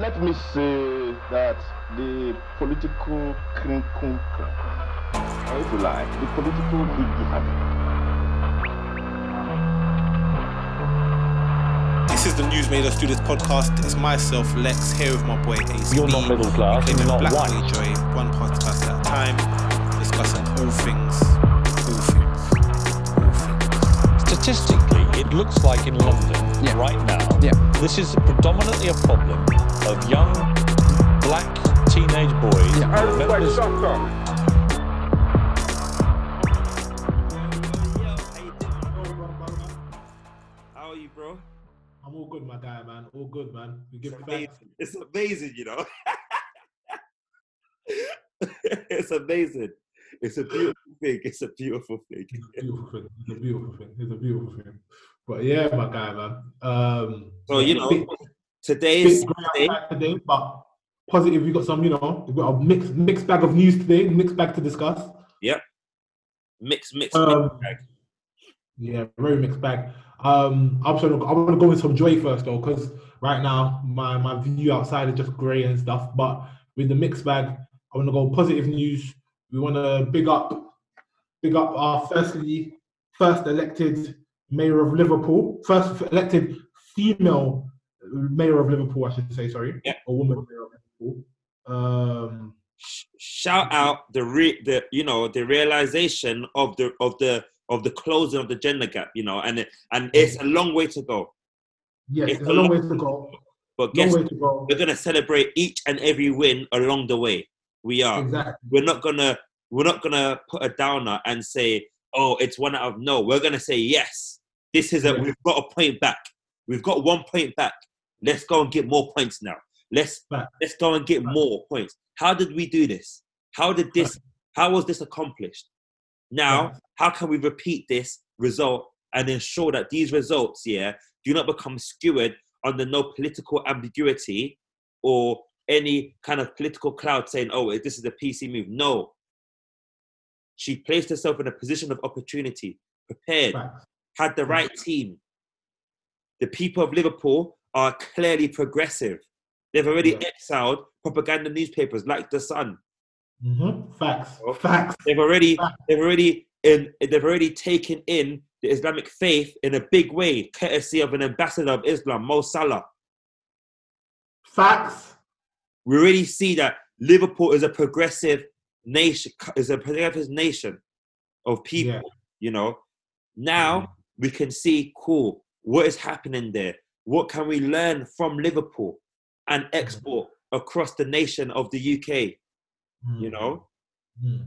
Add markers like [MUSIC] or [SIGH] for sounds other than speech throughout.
let me say that the political crinkle, or if you like, the political higgy This is the News Made Us Do This podcast. It's myself, Lex, here with my boy Ace. You're not middle class, you're not Black white. Joy, eh? one podcast at a time, discussing all things, all things, all things. Statistically, it looks like in London Yeah. right now, Yeah. this is predominantly a problem of young black teenage boys. Yeah. How are you, bro? I'm all good, my guy, man. All good, man. We give It's back. amazing. It's amazing, you know. [LAUGHS] it's amazing. It's a beautiful thing. It's a beautiful thing. It's a beautiful thing. It's a beautiful thing. It's a beautiful thing. But yeah, my guy, man. Um, So you know, bit, today's grey today, but positive. We got some, you know, we got a mixed mixed bag of news today. Mixed bag to discuss. mix, mix, Um, mix bag. Yeah, very mixed bag. Um, I'm sorry, I want to go with some joy first though, because right now my my view outside is just grey and stuff. But with the mixed bag, I want to go positive news. We want to big up, big up our firstly first elected mayor of Liverpool, first elected female mayor of Liverpool, I should say. Sorry, Yeah. a woman mayor of Liverpool. Um, Shout out the re- the you know the realization of the of the of the closing of the gender gap, you know, and it, and it's a long way to go. yes, It's it's a a long way to go. But Long guess way to go. we're gonna celebrate each and every win along the way. We are. Exactly. we're not gonna we're not gonna put a downer and say oh it's one out of no we're gonna say yes this is a Yeah. we've got a point back we've got one point back let's go and get more points now let's Back. let's go and get Back. more points how did we do this how did this how was this accomplished now how can we repeat this result and ensure that these results yeah do not become skewered under no political ambiguity or any kind of political cloud saying, oh, this is a PC move. No. She placed herself in a position of opportunity, prepared, Facts. had the right team. The people of Liverpool are clearly progressive. They've already Yeah. exiled propaganda newspapers like The Sun. hmm Facts. Oh. Facts. They've already, Facts. they've already, in, they've already taken in the Islamic faith in a big way, courtesy of an ambassador of Islam, Mo Salah. Facts. we already see that Liverpool is a progressive nation, is a progressive nation of people. Yeah. You know, now we can see, cool, what is happening there? What can we learn from Liverpool and export across the nation of the UK? You know, Mm.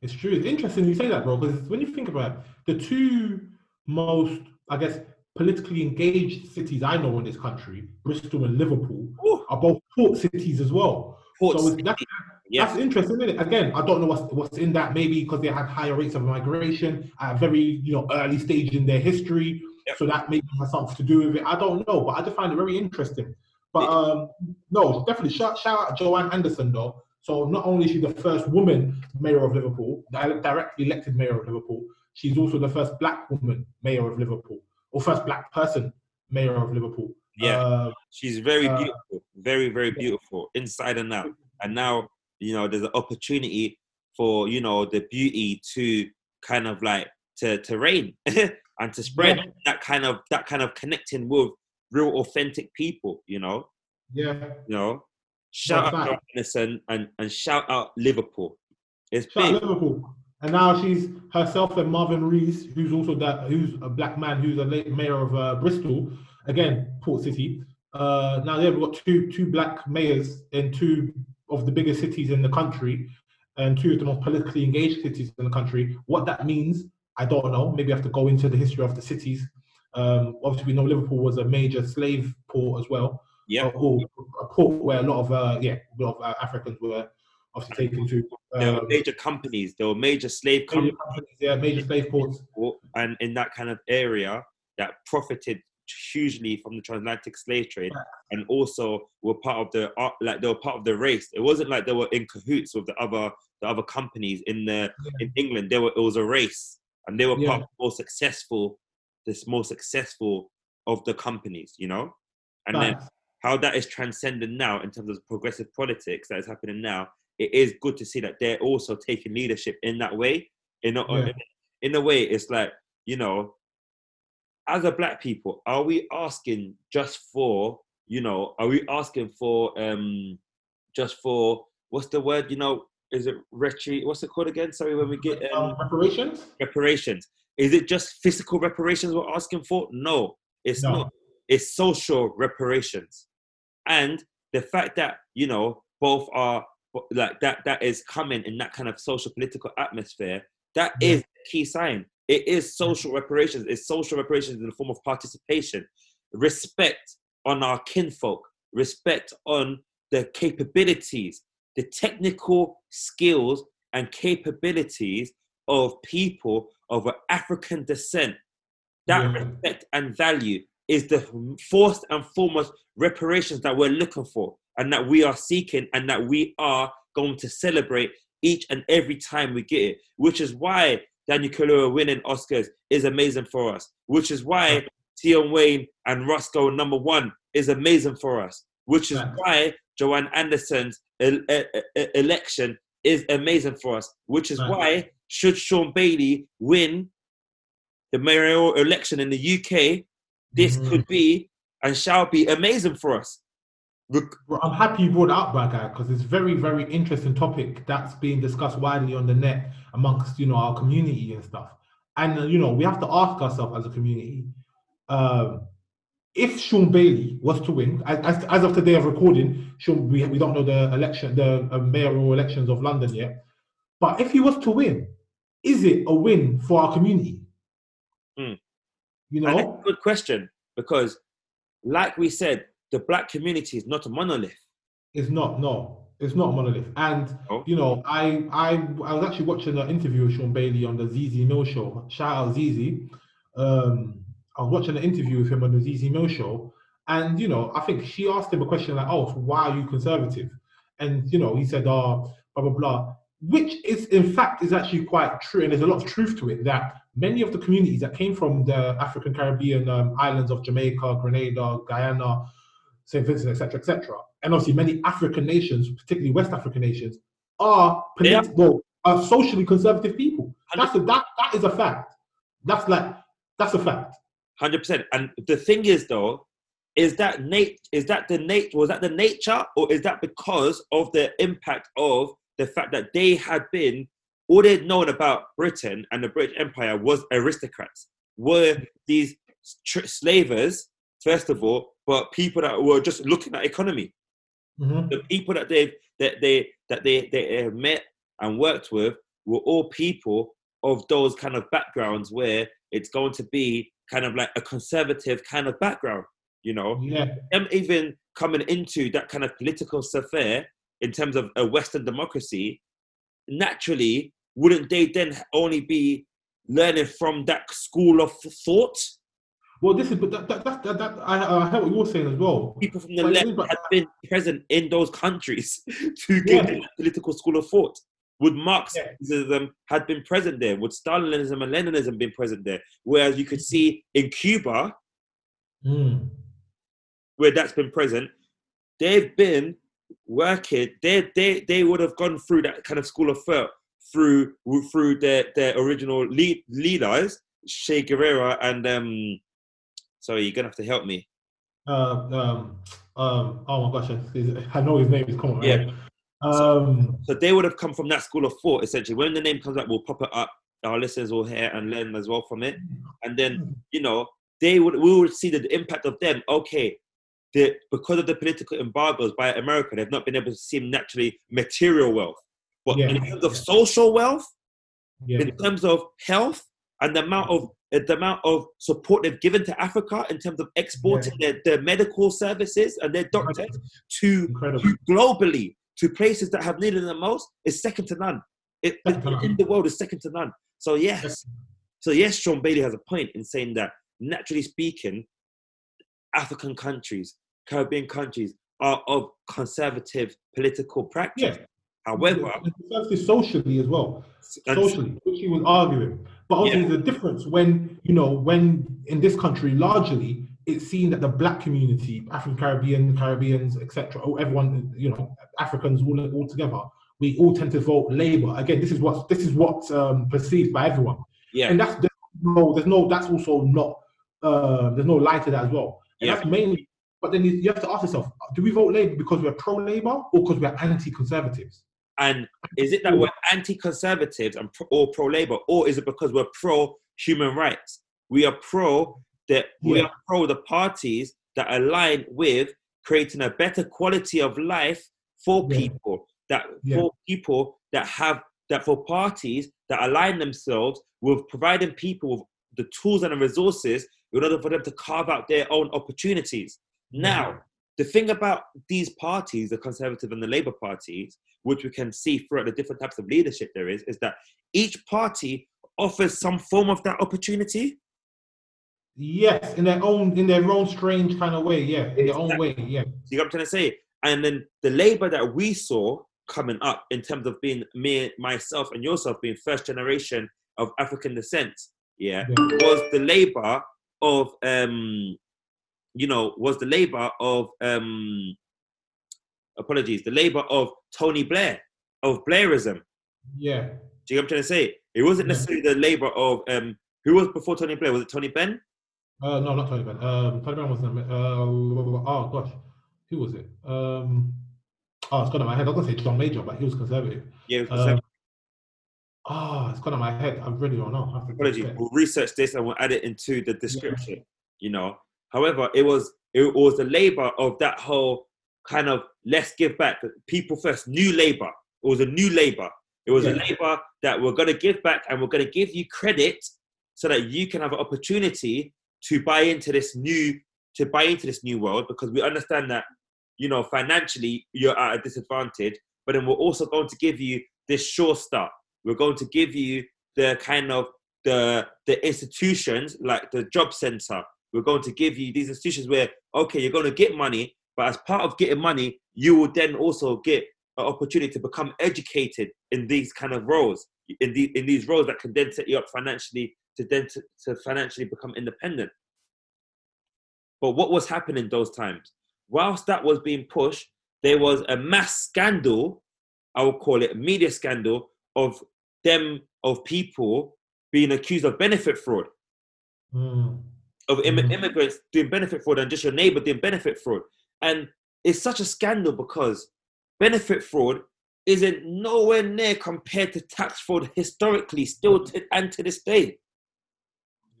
It's true. It's interesting you say that, bro, because when you think about it, the two most, I guess, politically engaged cities I know in this country, Bristol and Liverpool, Ooh. are both port cities as well. Port so that's, yeah, that's interesting, isn't it? Again, I don't know what's, what's in that. Maybe because they had higher rates of migration at a very you know early stage in their history, Yep. so that maybe has something to do with it. I don't know, but I just find it very interesting. But um, no, definitely shout, shout out Joanne Anderson though. So not only is she the first woman mayor of Liverpool, directly elected mayor of Liverpool, she's also the first black woman mayor of Liverpool, or first black person mayor of Liverpool. yeah. Uh, She's very uh, beautiful, very, very beautiful, inside and out. And now, you know, there's an opportunity for, you know, the beauty to kind of like to, to reign [LAUGHS] and to spread Yeah. that kind of that kind of connecting with real authentic people, you know. yeah, You know. Shout Well, out Anderson and, and shout out Liverpool. It's Shout out big. Liverpool. And now she's herself and Marvin Rees, who's also that, who's a black man, who's a late mayor of uh, Bristol, again Port City. Uh, now they've got two two black mayors in two of the biggest cities in the country, and two of the most politically engaged cities in the country. What that means, I don't know. Maybe I have to go into the history of the cities. Um, obviously, we know Liverpool was a major slave port as well. Yeah. or, a port where a lot of uh, yeah, a lot of uh, Africans were obviously taken to. There were um, major companies, there were major slave major companies companies, yeah, major slave ports. and in that kind of area that profited hugely from the transatlantic slave trade and also were part of the uh, like they were part of the race it wasn't like they were in cahoots with the other the other companies in the in england they were it was a race and they were Yeah. part of the more successful this more successful of the companies you know and then how that is transcending now in terms of progressive politics that is happening now, it is good to see that they're also taking leadership in that way. In a, Yeah. in a way, it's like, you know, as a black people, are we asking just for, you know, are we asking for um just for what's the word, you know, is it retri what's it called again? Sorry, when we get um, Um, reparations? reparations. Is it just physical reparations we're asking for? No, it's No. not. It's social reparations. And the fact that, you know, both are like that that is coming in that kind of social political atmosphere, that Yeah. is the key sign. It is social reparations. It's social reparations in the form of participation, respect on our kinfolk, respect on the capabilities, the technical skills and capabilities of people of African descent. That Yeah. respect and value is the first and foremost reparations that we're looking for and that we are seeking and that we are going to celebrate each and every time we get it, which is why Daniel Kaluuya winning Oscars is amazing for us, which is why Tion Wayne and Roscoe number one is amazing for us, which is why Joanne Anderson's el- election is amazing for us, which is why should Shaun Bailey win the mayoral election in the UK, this Mhm. could be and shall be amazing for us. Well, I'm happy you brought it up, that guy, because it's very, very interesting topic that's being discussed widely on the net amongst you know our community and stuff. And uh, you know we have to ask ourselves as a community, um, if Shaun Bailey was to win, as, as, of today of recording, Sean, we, we don't know the election, the uh, mayoral elections of London yet. But if he was to win, is it a win for our community? Hmm. You know, a good question because, like we said, the black community is not a monolith. It's not. No, it's not a monolith. And Oh. you know, I I I was actually watching an interview with Shaun Bailey on the ZZ Mill show. Shout out ZZ. Um, I was watching an interview with him on the ZZ Mill show, and you know, I think she asked him a question like, "Oh, why are you conservative?" And you know, he said, "Oh, blah blah blah," which is in fact is actually quite true, and there's a lot of truth to it. That many of the communities that came from the African Caribbean um, islands of Jamaica, Grenada, Guyana, St. Vincent, etc., etc., and obviously many African nations, particularly West African nations, are Yeah. are socially conservative people. That's a, that that is a fact. That's like that's a fact. Hundred percent. And the thing is, though, is that nat- is that the nat- was that the nature, or is that because of the impact of the fact that they had been all they'd known about Britain and the British Empire was aristocrats, were these tr- slavers first of all, but people that were just looking at economy. Mhm. the people that they that they that they they uh, met and worked with were all people of those kind of backgrounds where it's going to be kind of like a conservative kind of background you know Yeah, them even coming into that kind of political sphere in terms of a western democracy naturally wouldn't they then only be learning from that school of thought well, this is but that that, that, that, that I, I heard what you were saying as well. people from the But left had been present in those countries [LAUGHS] to Yeah. give them a political school of thought. Would Marxism had been present there? Would Stalinism and Leninism been present there? Whereas you could see in Cuba, Mm. where that's been present, they've been working. They they they would have gone through that kind of school of thought through through their their original lead, leaders, Che Guevara and um. Sorry, you're gonna have to help me. Uh, um, um, oh my gosh, I, know his name is coming. on. Yeah. Um, So they would have come from that school of thought, essentially. When the name comes up, we'll pop it up. Our listeners will hear and learn as well from it. And then, you know, they would we would see the impact of them. Okay, the, because of the political embargoes by America, they've not been able to see naturally material wealth. But Yeah. in terms of social wealth, yeah, in terms of health, and the amount of the amount of support they've given to Africa in terms of exporting their, their medical services and their doctors to incredible. to globally to places that have needed it the most is second to none. It, to in the world is second to none. So yes, so yes, Shaun Bailey has a point in saying that naturally speaking, African countries, Caribbean countries are of conservative political practice. Yeah. However, Conservative socially as well. socially, which he was arguing. But obviously, the difference when you know when in this country largely it's seen that the black community, African Caribbean, Caribbeans, etc., or everyone, you know, Africans all, all together, we all tend to vote Labour. Again, this is what this is what um, perceived by everyone, Yeah. and that's there's no, there's no, that's also not, uh, there's no lie to that as well. And Yeah. that's mainly, but then you, have to ask yourself, do we vote Labour because we're pro-Labour or because we're anti-conservatives? And is it that we're anti-conservatives and pro, or pro-labor, or is it because we're pro-human rights? We are pro that we Yeah. are pro the parties that align with creating a better quality of life for Yeah. people. That Yeah. for people that have that for parties that align themselves with providing people with the tools and the resources in order for them to carve out their own opportunities. Now, the thing about these parties, the Conservative and the Labour parties, which we can see throughout the different types of leadership there is, is that each party offers some form of that opportunity. Yes, in their own, in their own strange kind of way. Yeah, in their own way. Yeah. You know what I'm trying to say? And then the Labour that we saw coming up in terms of being me, myself, and yourself being first generation of African descent, yeah, Yeah. was the Labour of, um, you know, was the Labour of, um, apologies, the Labour of Tony Blair, of Blairism. Yeah. Do you know what I'm trying to say? It wasn't Yeah. necessarily the Labour of, um, who was before Tony Blair? Was it Tony Benn? Uh, no, not Tony Benn. Um, Tony Benn was in, uh, oh gosh, who was it? Um, oh, it's gone out my head. I was gonna say John Major, but he was conservative. Yeah, it was Um, Conservative. Ah, it's gone out my head. I really don't know. I have to apologies. We'll research this and we'll add it into the description. You know. However, it was it was the labour of that whole kind of let's give back, people first, new labour. It was a new labour. It was a labour that we're going to give back and we're going to give you credit so that you can have an opportunity to buy into this new to buy into this new world because we understand that you know financially you're at a disadvantage but then we're also going to give you this sure start we're going to give you the kind of the the institutions like the job center. We're going to give you these institutions where okay you're going to get money but as part of getting money you will then also get an opportunity to become educated in these kind of roles in, the, in these roles that can then set you up financially to then to, to financially become independent. But what was happening those times? Whilst that was being pushed there was a mass scandal i will call it a media scandal of them of people being accused of benefit fraud. Mm, of Im- Mhm. immigrants doing benefit fraud and just your neighbor doing benefit fraud. And it's such a scandal because benefit fraud isn't nowhere near compared to tax fraud historically, still to, and to this day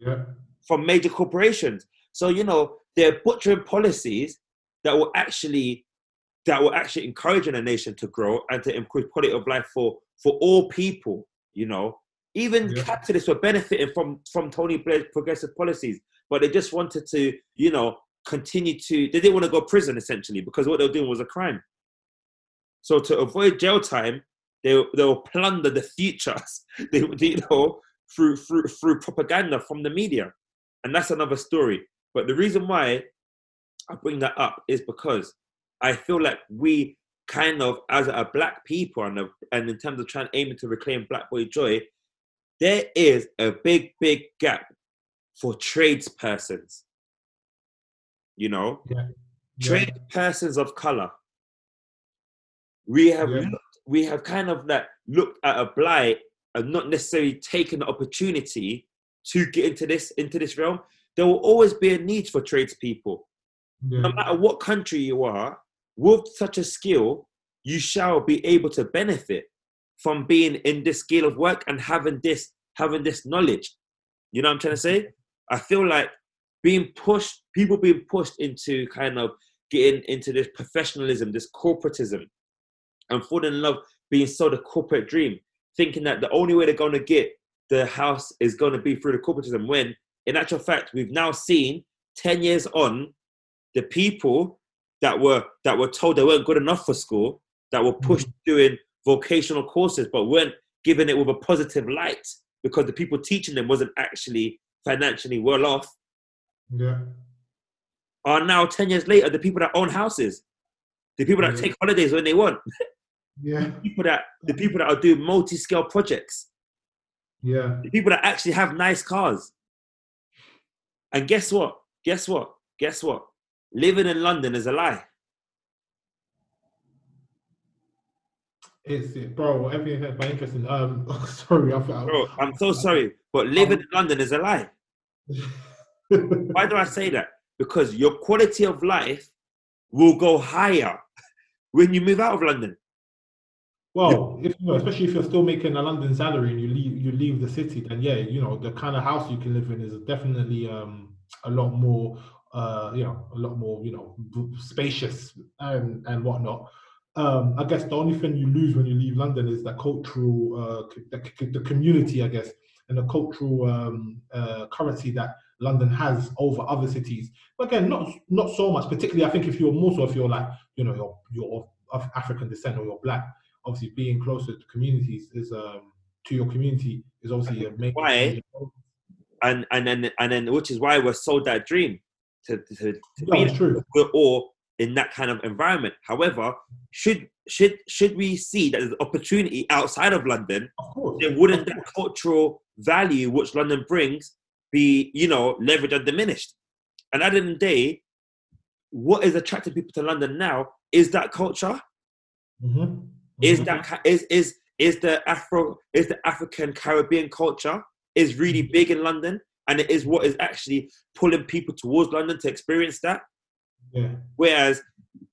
yeah. from major corporations. So you know they're butchering policies that will actually that will actually encourage a nation to grow and to improve quality of life for for all people. You know, even Yeah. capitalists were benefiting from from Tony Blair's progressive policies, but they just wanted to you know continue to they didn't want to go prison essentially because what they were doing was a crime. So to avoid jail time, they they will plunder the [LAUGHS] futures. [LAUGHS] They you know through through through propaganda from the media, and that's another story. But the reason why I bring that up is because I feel like we kind of, as a black people, and, a, and in terms of trying aiming to reclaim black boy joy, there is a big, big gap for tradespersons. You know, Yeah. trade persons of color. We have Yeah. looked, we have kind of like looked at a blight and not necessarily taken the opportunity to get into this into this realm. There will always be a need for tradespeople Yeah. no matter what country you are, with such a skill, you shall be able to benefit from being in this scale of work and having this having this knowledge. You know what I'm trying to say? I feel like being pushed, people being pushed into kind of getting into this professionalism, this corporatism, and falling in love being sold a corporate dream, thinking that the only way they're going to get the house is going to be through the corporatism. When in actual fact, we've now seen 10 years on, the people that were that were told they weren't good enough for school, that were mm-hmm. pushed doing vocational courses, but weren't given it with a positive light because the people teaching them wasn't actually financially well off, Yeah. are now 10 years later the people that own houses, the people that Yeah. take holidays when they want, [LAUGHS] Yeah. people that the people that are doing multi-scale projects, Yeah. the people that actually have nice cars. And guess what? Guess what? guess what? Living in London is a lie. It's it, bro. Everything that's quite interesting. Um, [LAUGHS] sorry, I felt. Bro, I'm so sorry, but living in London is a lie. [LAUGHS] Why do I say that? Because your quality of life will go higher [LAUGHS] when you move out of London. Well, if you know, especially if you're still making a London salary and you leave you leave the city, then yeah, you know the kind of house you can live in is definitely um a lot more uh you know a lot more you know spacious and and whatnot. Um, I guess the only thing you lose when you leave London is that cultural uh the, the community, I guess, and the cultural um uh currency that London has over other cities. But again, not not so much. Particularly, I think if you're more so if you're like you know you're you're of African descent or you're black, obviously being closer to communities is um to your community is obviously a main Why? And and then and then which is why we're sold that dream to to, to No, be true. we're all in that kind of environment. However, should should should we see that there's opportunity outside of London, Of then wouldn't that cultural value which London brings be, you know, leveraged and diminished? And at the end of the day, what is attracting people to London now is that culture, Mhm. Is that is is is the Afro is the African Caribbean culture is really big in London, and it is what is actually pulling people towards London to experience that. yeah. Whereas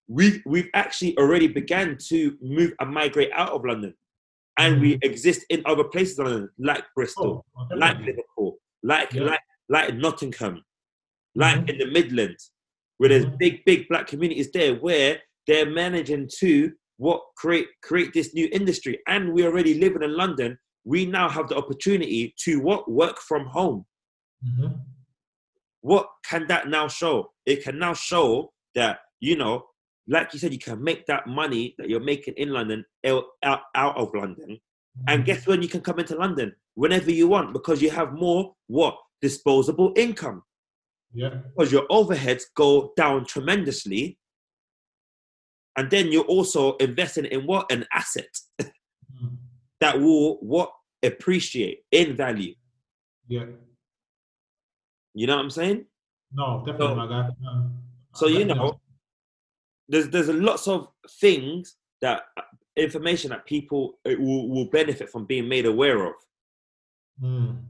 we we've actually already began to move and migrate out of London, and we exist in other places London, like Bristol, Oh, like. Liverpool, like Yeah. like like Nottingham, like Mhm. in the Midlands, where there's Mhm. big big black communities there, where they're managing to what create create this new industry, and we already living in London. We now have the opportunity to what work from home Mhm. what can that now show? It can now show that, you know, like you said, you can make that money that you're making in London out, out, out of London. And guess when you can come into London? Whenever you want, because you have more what? Disposable income. Yeah. Because your overheads go down tremendously. And then you're also investing in what? An asset Mhm. [LAUGHS] that will what? Appreciate in value. Yeah. You know what I'm saying? No, definitely, So- my guy. Um, So you know, there's there's lots of things that information that people uh, will, will benefit from being made aware of. Mm.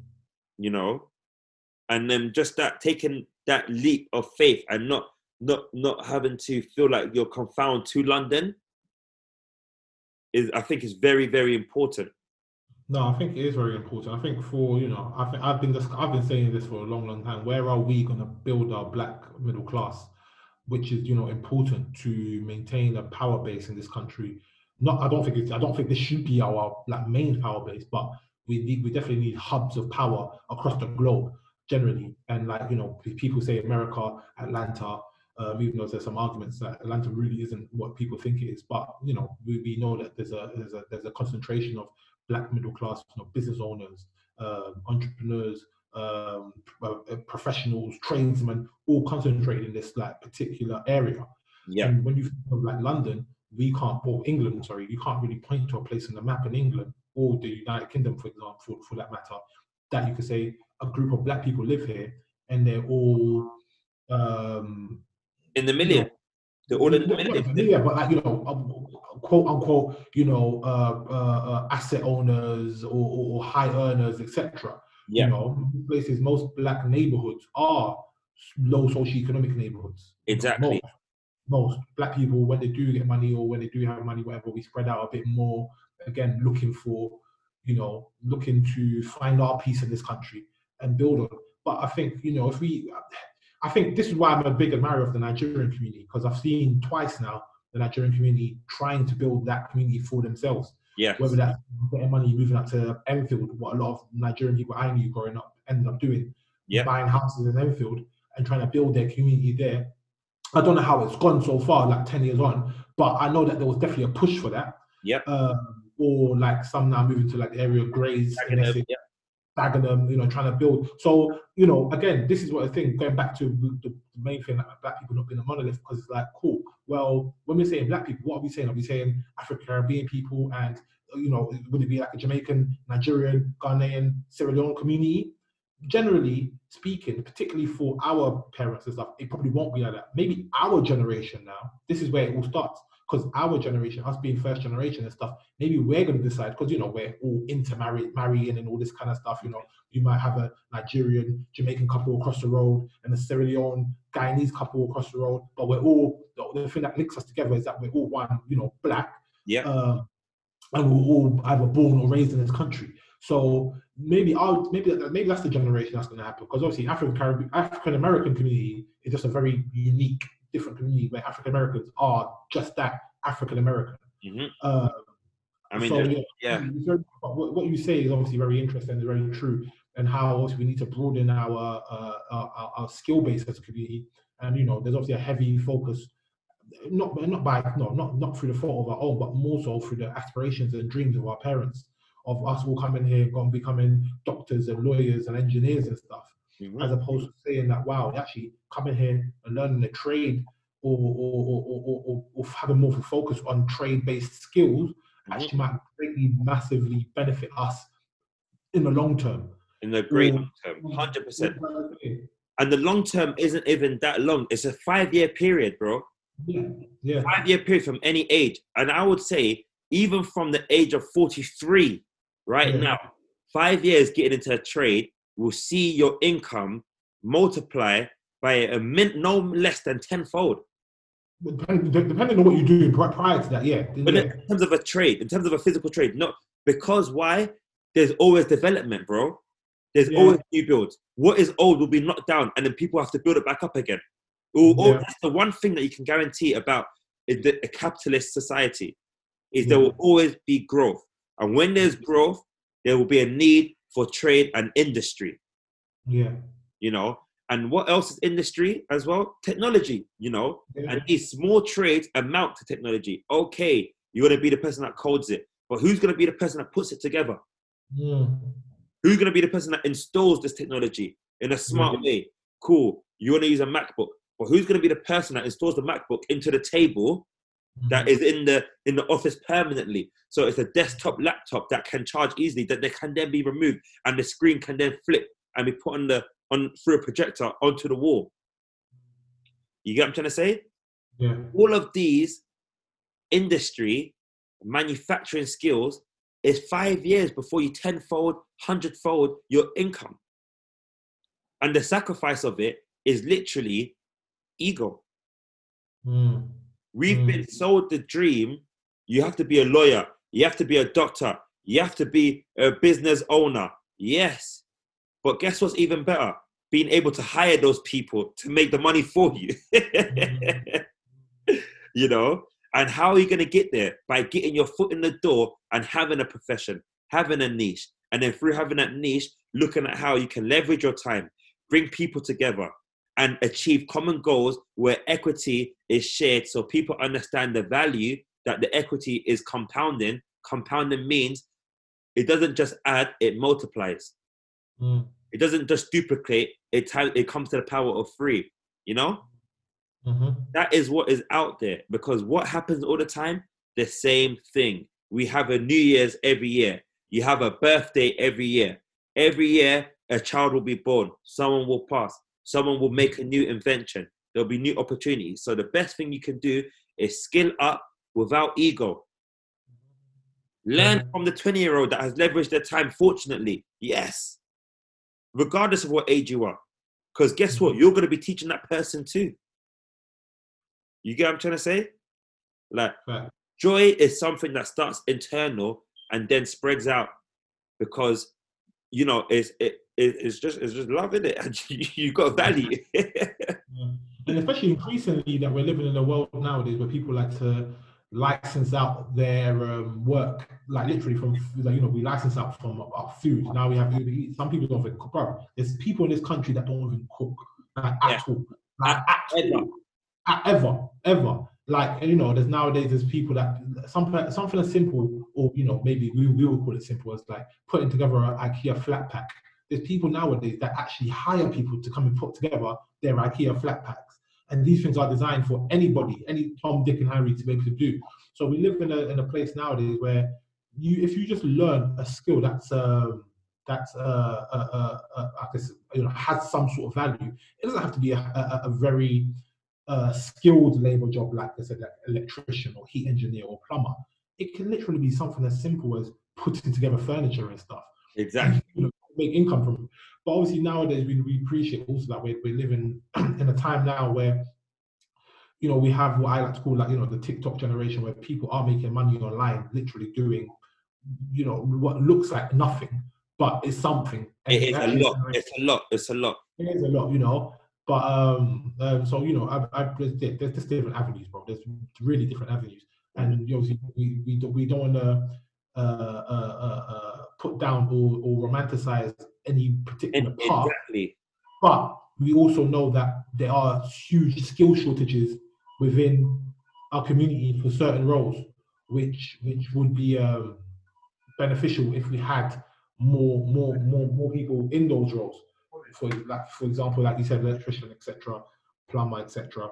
You know, and then just that taking that leap of faith and not not not having to feel like you're confined to London is I think is very very important. No, I think it is very important. I think for you know, I think I've been just, I've been saying this for a long, long time. Where are we going to build our black middle class, which is you know important to maintain a power base in this country? Not, I don't think it's, I don't think this should be our like main power base, but we need, we definitely need hubs of power across the globe generally. And like you know, people say America, Atlanta. Um, even though there's some arguments that Atlanta really isn't what people think it is, but you know, we, we know that there's a there's a there's a concentration of black middle class you know, business owners, um, entrepreneurs, um, uh, professionals, tradesmen, all concentrated in this like particular area. Yeah, And when you think of like London, we can't, or England, sorry, you can't really point to a place on the map in England or the United Kingdom, for example, for, for that matter, that you could say a group of black people live here and they're all um, in the million, they're all in the million. yeah, but like you know, um, quote unquote, you know, uh, uh, uh, asset owners or, or, or high earners, etc. Yeah. You know, places most black neighborhoods are low socioeconomic neighborhoods. Exactly. Most, most black people, when they do get money or when they do have money, whatever, we spread out a bit more. Again, looking for, you know, looking to find our piece in this country and build on. But I think you know, if we, I think this is why I'm a big admirer of the Nigerian community because I've seen twice now the Nigerian community trying to build that community for themselves. Yeah, Whether that's getting money, moving up to Enfield, what a lot of Nigerian people I knew growing up ended up doing, Yeah. buying houses in Enfield and trying to build their community there. I don't know how it's gone so far, like 10 years on, but I know that there was definitely a push for that. Yep. Um, or like some now moving to like the area of Grays, in Dagenham, you know, trying to build. So, you know, again, this is what I think, going back to the, main thing, like black people not being a monolith, because it's like, cool. Well, when we're saying black people, what are we saying? Are we saying African Caribbean people and, you know, would it be like a Jamaican, Nigerian, Ghanaian, Sierra Leone community? generally speaking, particularly for our parents and stuff, it probably won't be like that. Maybe our generation now, this is where it all starts. Because our generation, us being first generation and stuff, maybe we're going to decide, because, you know, we're all into marry, marrying and all this kind of stuff. You know, you might have a Nigerian, Jamaican couple across the road and a Sierra Leone, Guyanese couple across the road. But we're all, the, the thing that links us together is that we're all one, you know, black. Yeah. Um, and we're all either born or raised in this country. So maybe I'll maybe maybe that's the generation that's going to happen because obviously African Caribbean African American community is just a very unique, different community where African Americans are just that African American. Mhm. Uh, I mean, so, yeah, yeah. very- what, you say is obviously very interesting and very true, and how obviously we need to broaden our uh, our, our- our skill base as a community. And you know, there's obviously a heavy focus, not not by no not not through the fault of our own, but more so through the aspirations and dreams of our parents, of us all coming here, going becoming doctors and lawyers and engineers and stuff Mhm. as opposed to saying that wow, actually coming here and learning a trade or or, or, or, or, or, having more of a focus on trade-based skills actually might greatly massively benefit us in the long term. in the great long term, hundred percent. And the long term isn't even that long. It's a five year period, bro. Yeah, yeah, Five year period from any age. And I would say, even from the age of 43 right Yeah. now, five years getting into a trade will see your income multiply by a min- no less than tenfold. But depending on what you do prior to that, yeah, But yeah. in terms of a trade, in terms of a physical trade, no, because why? There's always development, bro. There's Yeah. always new builds. What is old will be knocked down, and then people have to build it back up again. Yeah. that's the one thing that you can guarantee about the, a capitalist society is there will always be growth, and when there's mm-hmm. growth, there will be a need for trade and industry. yeah, You know, and what else is industry as well? Technology. You know, yeah. and these small trades amount to technology. Okay, you're going to be the person that codes it, but who's going to be the person that puts it together? Mm. Who's going to be the person that installs this technology in a smart way? Cool. You want to use a MacBook, but who's going to be the person that installs the MacBook into the table that is in the in the office permanently? So it's a desktop laptop that can charge easily, that they can then be removed, and the screen can then flip and be put on the on through a projector onto the wall. You get what I'm trying to say? yeah, all of these industry manufacturing skills is five years before you tenfold, hundredfold your income. And the sacrifice of it is literally ego. Mm. We've Mm. been sold the dream you have to be a lawyer, you have to be a doctor, you have to be a business owner. Yes. But guess what's even better? Being able to hire those people to make the money for you. [LAUGHS] you know? And how are you going to get there? By getting your foot in the door and having a profession, having a niche. And then through having that niche, looking at how you can leverage your time, bring people together, and achieve common goals where equity is shared so people understand the value that the equity is compounding. Compounding means it doesn't just add, it multiplies. Mm. It doesn't just duplicate, it, ti- it comes to the power of three, you know? Mhm. That is what is out there because what happens all the time? The same thing. We have a New Year's every year. You have a birthday every year. Every year, a child will be born. Someone will pass. Someone will make a new invention. There'll be new opportunities. So, the best thing you can do is skill up without ego. Learn Mhm. from the 20 year old that has leveraged their time, fortunately. Yes. Regardless of what age you are. Because guess what? You're going to be teaching that person too. You get what I'm trying to say? Like, Right. joy is something that starts internal and then spreads out because, you know, it's, it, it, it's just it's just love in it [LAUGHS] and you, you got value. [LAUGHS] Yeah. And especially increasingly that we're living in a world nowadays where people like to license out their um, work, like literally from like, you know we license out from our food. Now we have Uber Eats. Some people don't even cook. Bro, there's people in this country that don't even cook like, at Yeah. all, like at Ever. all, at, ever, ever. Like you know, there's nowadays there's people that something something as simple, or you know maybe we we would call it simple as like putting together an IKEA flat pack. There's people nowadays that actually hire people to come and put together their IKEA flat packs. And these things are designed for anybody, any Tom, Dick, and Harry to be able to do. So we live in a, in a place nowadays where you, if you just learn a skill that's um, that's uh, uh, uh, uh, I guess you know has some sort of value. It doesn't have to be a, a, a very uh, skilled labor job like I said, like electrician or heat engineer or plumber. It can literally be something as simple as putting together furniture and stuff. Exactly. you know, make income from it. But obviously nowadays we, we appreciate also that we're, we're living [CLEARS THROAT] in a time now where you know we have what I like to call like you know the TikTok generation where people are making money online, literally doing you know what looks like nothing, but it's something. And It is a lot. It's a lot. It's a lot. it is a lot, you know. But um, um so you know, I, I there's, there's different avenues, bro. There's really different avenues, and you know, we we don't we don't want to put down or, or romanticize any particular exactly. But we also know that there are huge skill shortages within our community for certain roles, which which would be um, beneficial if we had more more more more people in those roles. For like for example, like you said, electrician, etc., plumber, etc.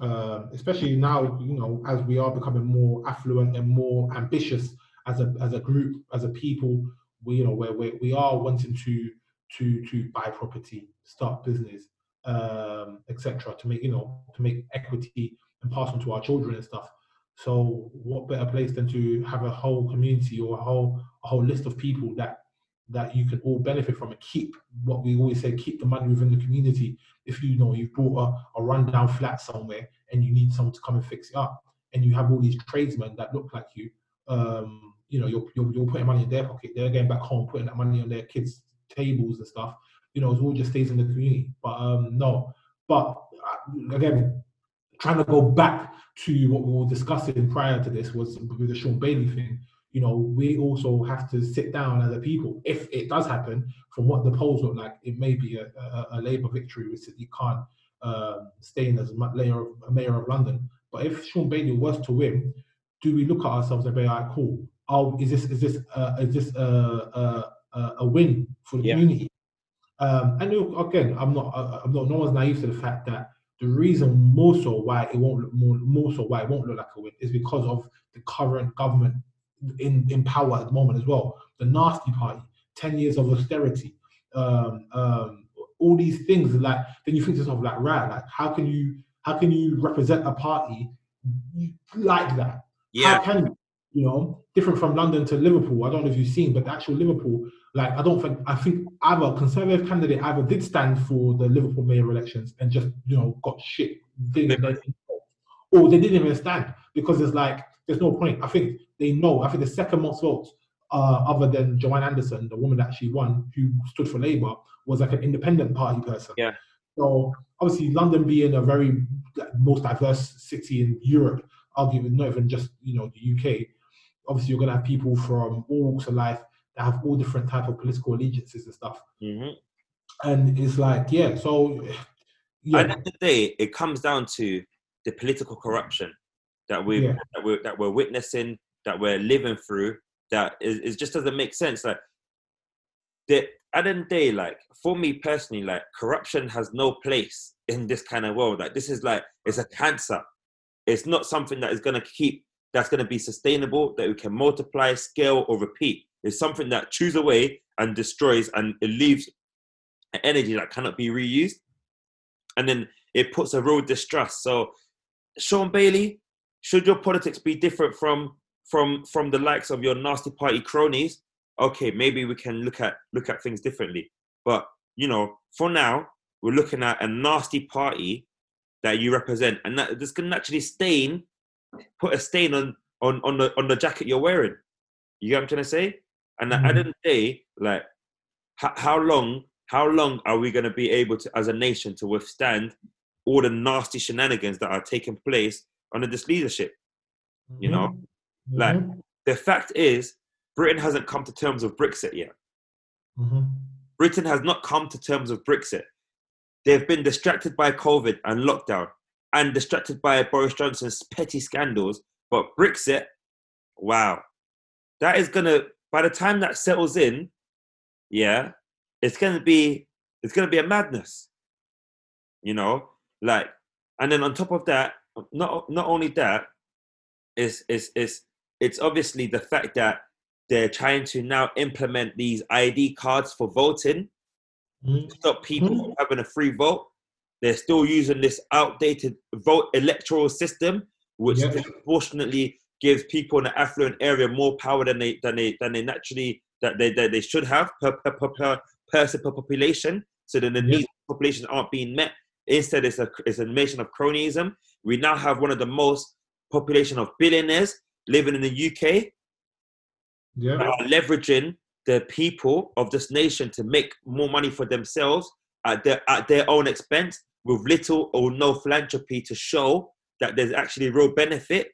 Um, especially now, you know, as we are becoming more affluent and more ambitious as a as a group, as a people, we you know where we, we are wanting to to to buy property, start business, um, etc. To make you know to make equity and pass on to our children and stuff. So what better place than to have a whole community or a whole a whole list of people that that you can all benefit from and keep what we always say keep the money within the community. If you know you've bought a, a rundown flat somewhere and you need someone to come and fix it up, and you have all these tradesmen that look like you, um, you know you're, you're you're putting money in their pocket. They're going back home putting that money on their kids' tables and stuff. You know, it all just stays in the community. But um, no, but uh, again, trying to go back to what we were discussing prior to this was with the Shaun Bailey thing. You know, we also have to sit down as a people. If it does happen, from what the polls look like, it may be a, a, a Labour victory with Sadiq Khan um, staying as ma- mayor of, mayor of London. But if Shaun Bailey was to win, do we look at ourselves and be like, cool? Oh, is this is this uh, is this a, a, a, a win for the Yeah. community? Um, and again, I'm not, uh, I'm not, no one's naive to the fact that the reason more so why it won't look more, more so why it won't look like a win is because of the current government in, in power at the moment as well. The nasty party, 10 years of austerity, um, um, all these things like, then you think to yourself like, right, like how can you, how can you represent a party like that? Yeah. How can you? You know, different from London to Liverpool. I don't know if you've seen, but the actual Liverpool, like I don't think I think either conservative candidate either did stand for the Liverpool mayor elections and just you know got shit, or they didn't even stand because it's like there's no point. I think they know. I think the second most votes, uh, other than Joanne Anderson, the woman that she won, who stood for Labour, was like an independent party person. Yeah. So obviously, London being a very most diverse city in Europe, arguably not even just you know the UK. Obviously, you're gonna have people from all walks of life that have all different type of political allegiances and stuff. hmm And it's like, yeah, so At the end of the day, it comes down to the political corruption that we Yeah. that we're that we're witnessing, that we're living through. That is, is just doesn't make sense. Like the at the end of the day, like for me personally, like corruption has no place in this kind of world. Like this is like it's a cancer. It's not something that is gonna keep that's gonna be sustainable, that we can multiply, scale, or repeat. It's something that chews away and destroys and it leaves energy that cannot be reused. And then it puts a real distrust. So Shaun Bailey, should your politics be different from from from the likes of your nasty party cronies? Okay, maybe we can look at look at things differently. But you know, for now, we're looking at a nasty party that you represent, and that this can actually stain, put a stain on on on the on the jacket you're wearing. You get what I'm trying to say? And at the end of the day, like, how, how long how long are we going to be able to, as a nation, to withstand all the nasty shenanigans that are taking place under this leadership? You know, like Mhm. the fact is, Britain hasn't come to terms with Brexit yet. Mhm. Britain has not come to terms with Brexit. They've been distracted by COVID and lockdown and distracted by Boris Johnson's petty scandals. But Brexit, wow, that is gonna, by the time that settles in, yeah, it's gonna be, it's gonna be a madness. You know, like, and then on top of that, not not only that, is is is it's obviously the fact that they're trying to now implement these ID cards for voting to mm-hmm. stop people from having a free vote. They're still using this outdated vote electoral system, which Yep. disproportionately gives people in the affluent area more power than they than they than they naturally that they that they should have per per, per, per person per population. So then the Yep. needs of the population aren't being met. Instead, it's a it's a nation of cronyism. We now have one of the most population of billionaires living in the UK Yeah. are leveraging the people of this nation to make more money for themselves at their at their own expense with little or no philanthropy to show that there's actually real benefit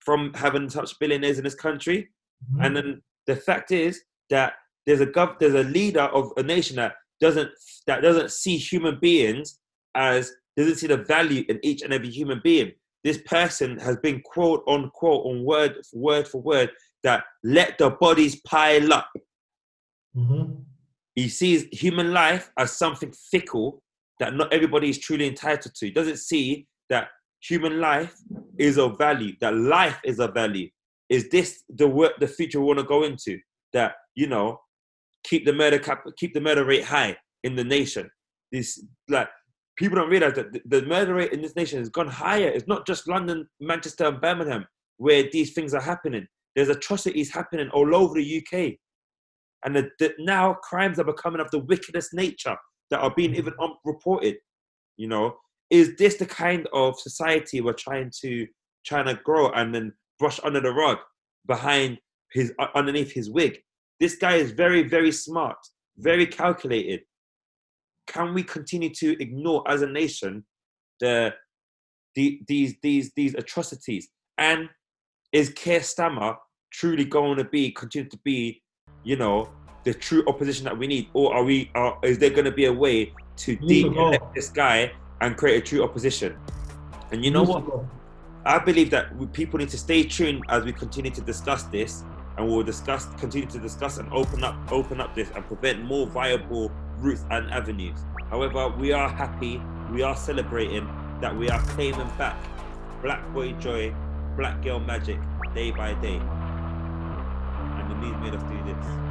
from having such billionaires in this country. Mhm. And then the fact is that there's a gov- there's a leader of a nation that doesn't that doesn't see human beings as doesn't see the value in each and every human being. This person has been quote unquote on word for word for word that let the bodies pile up. Mhm. He sees human life as something fickle that not everybody is truly entitled to. He doesn't see that human life is of value, that life is of value. Is this the work, the future we want to go into? That you know, keep the murder cap, keep the murder rate high in the nation. This like people don't realize that the, the murder rate in this nation has gone higher. It's not just London, Manchester, and Birmingham where these things are happening. There's atrocities happening all over the UK and the, the, now crimes are becoming of the wickedest nature that are being even unreported. You know, is this the kind of society we're trying to trying to grow and then brush under the rug behind his underneath his wig? This guy is very very smart, very calculated. Can we continue to ignore as a nation the, the these these these atrocities? And is Keir Starmer truly going to be continue to be you know, the true opposition that we need, or are we? Are, is there going to be a way to He needs to go. de-elect this guy and create a true opposition? And you know what? I believe that we- people need to stay tuned as we continue to discuss this, and we'll discuss, continue to discuss, and open up, open up this, and prevent more viable routes and avenues. However, we are happy, we are celebrating that we are claiming back Black Boy Joy, Black Girl Magic, day by day, and the needs made us do this.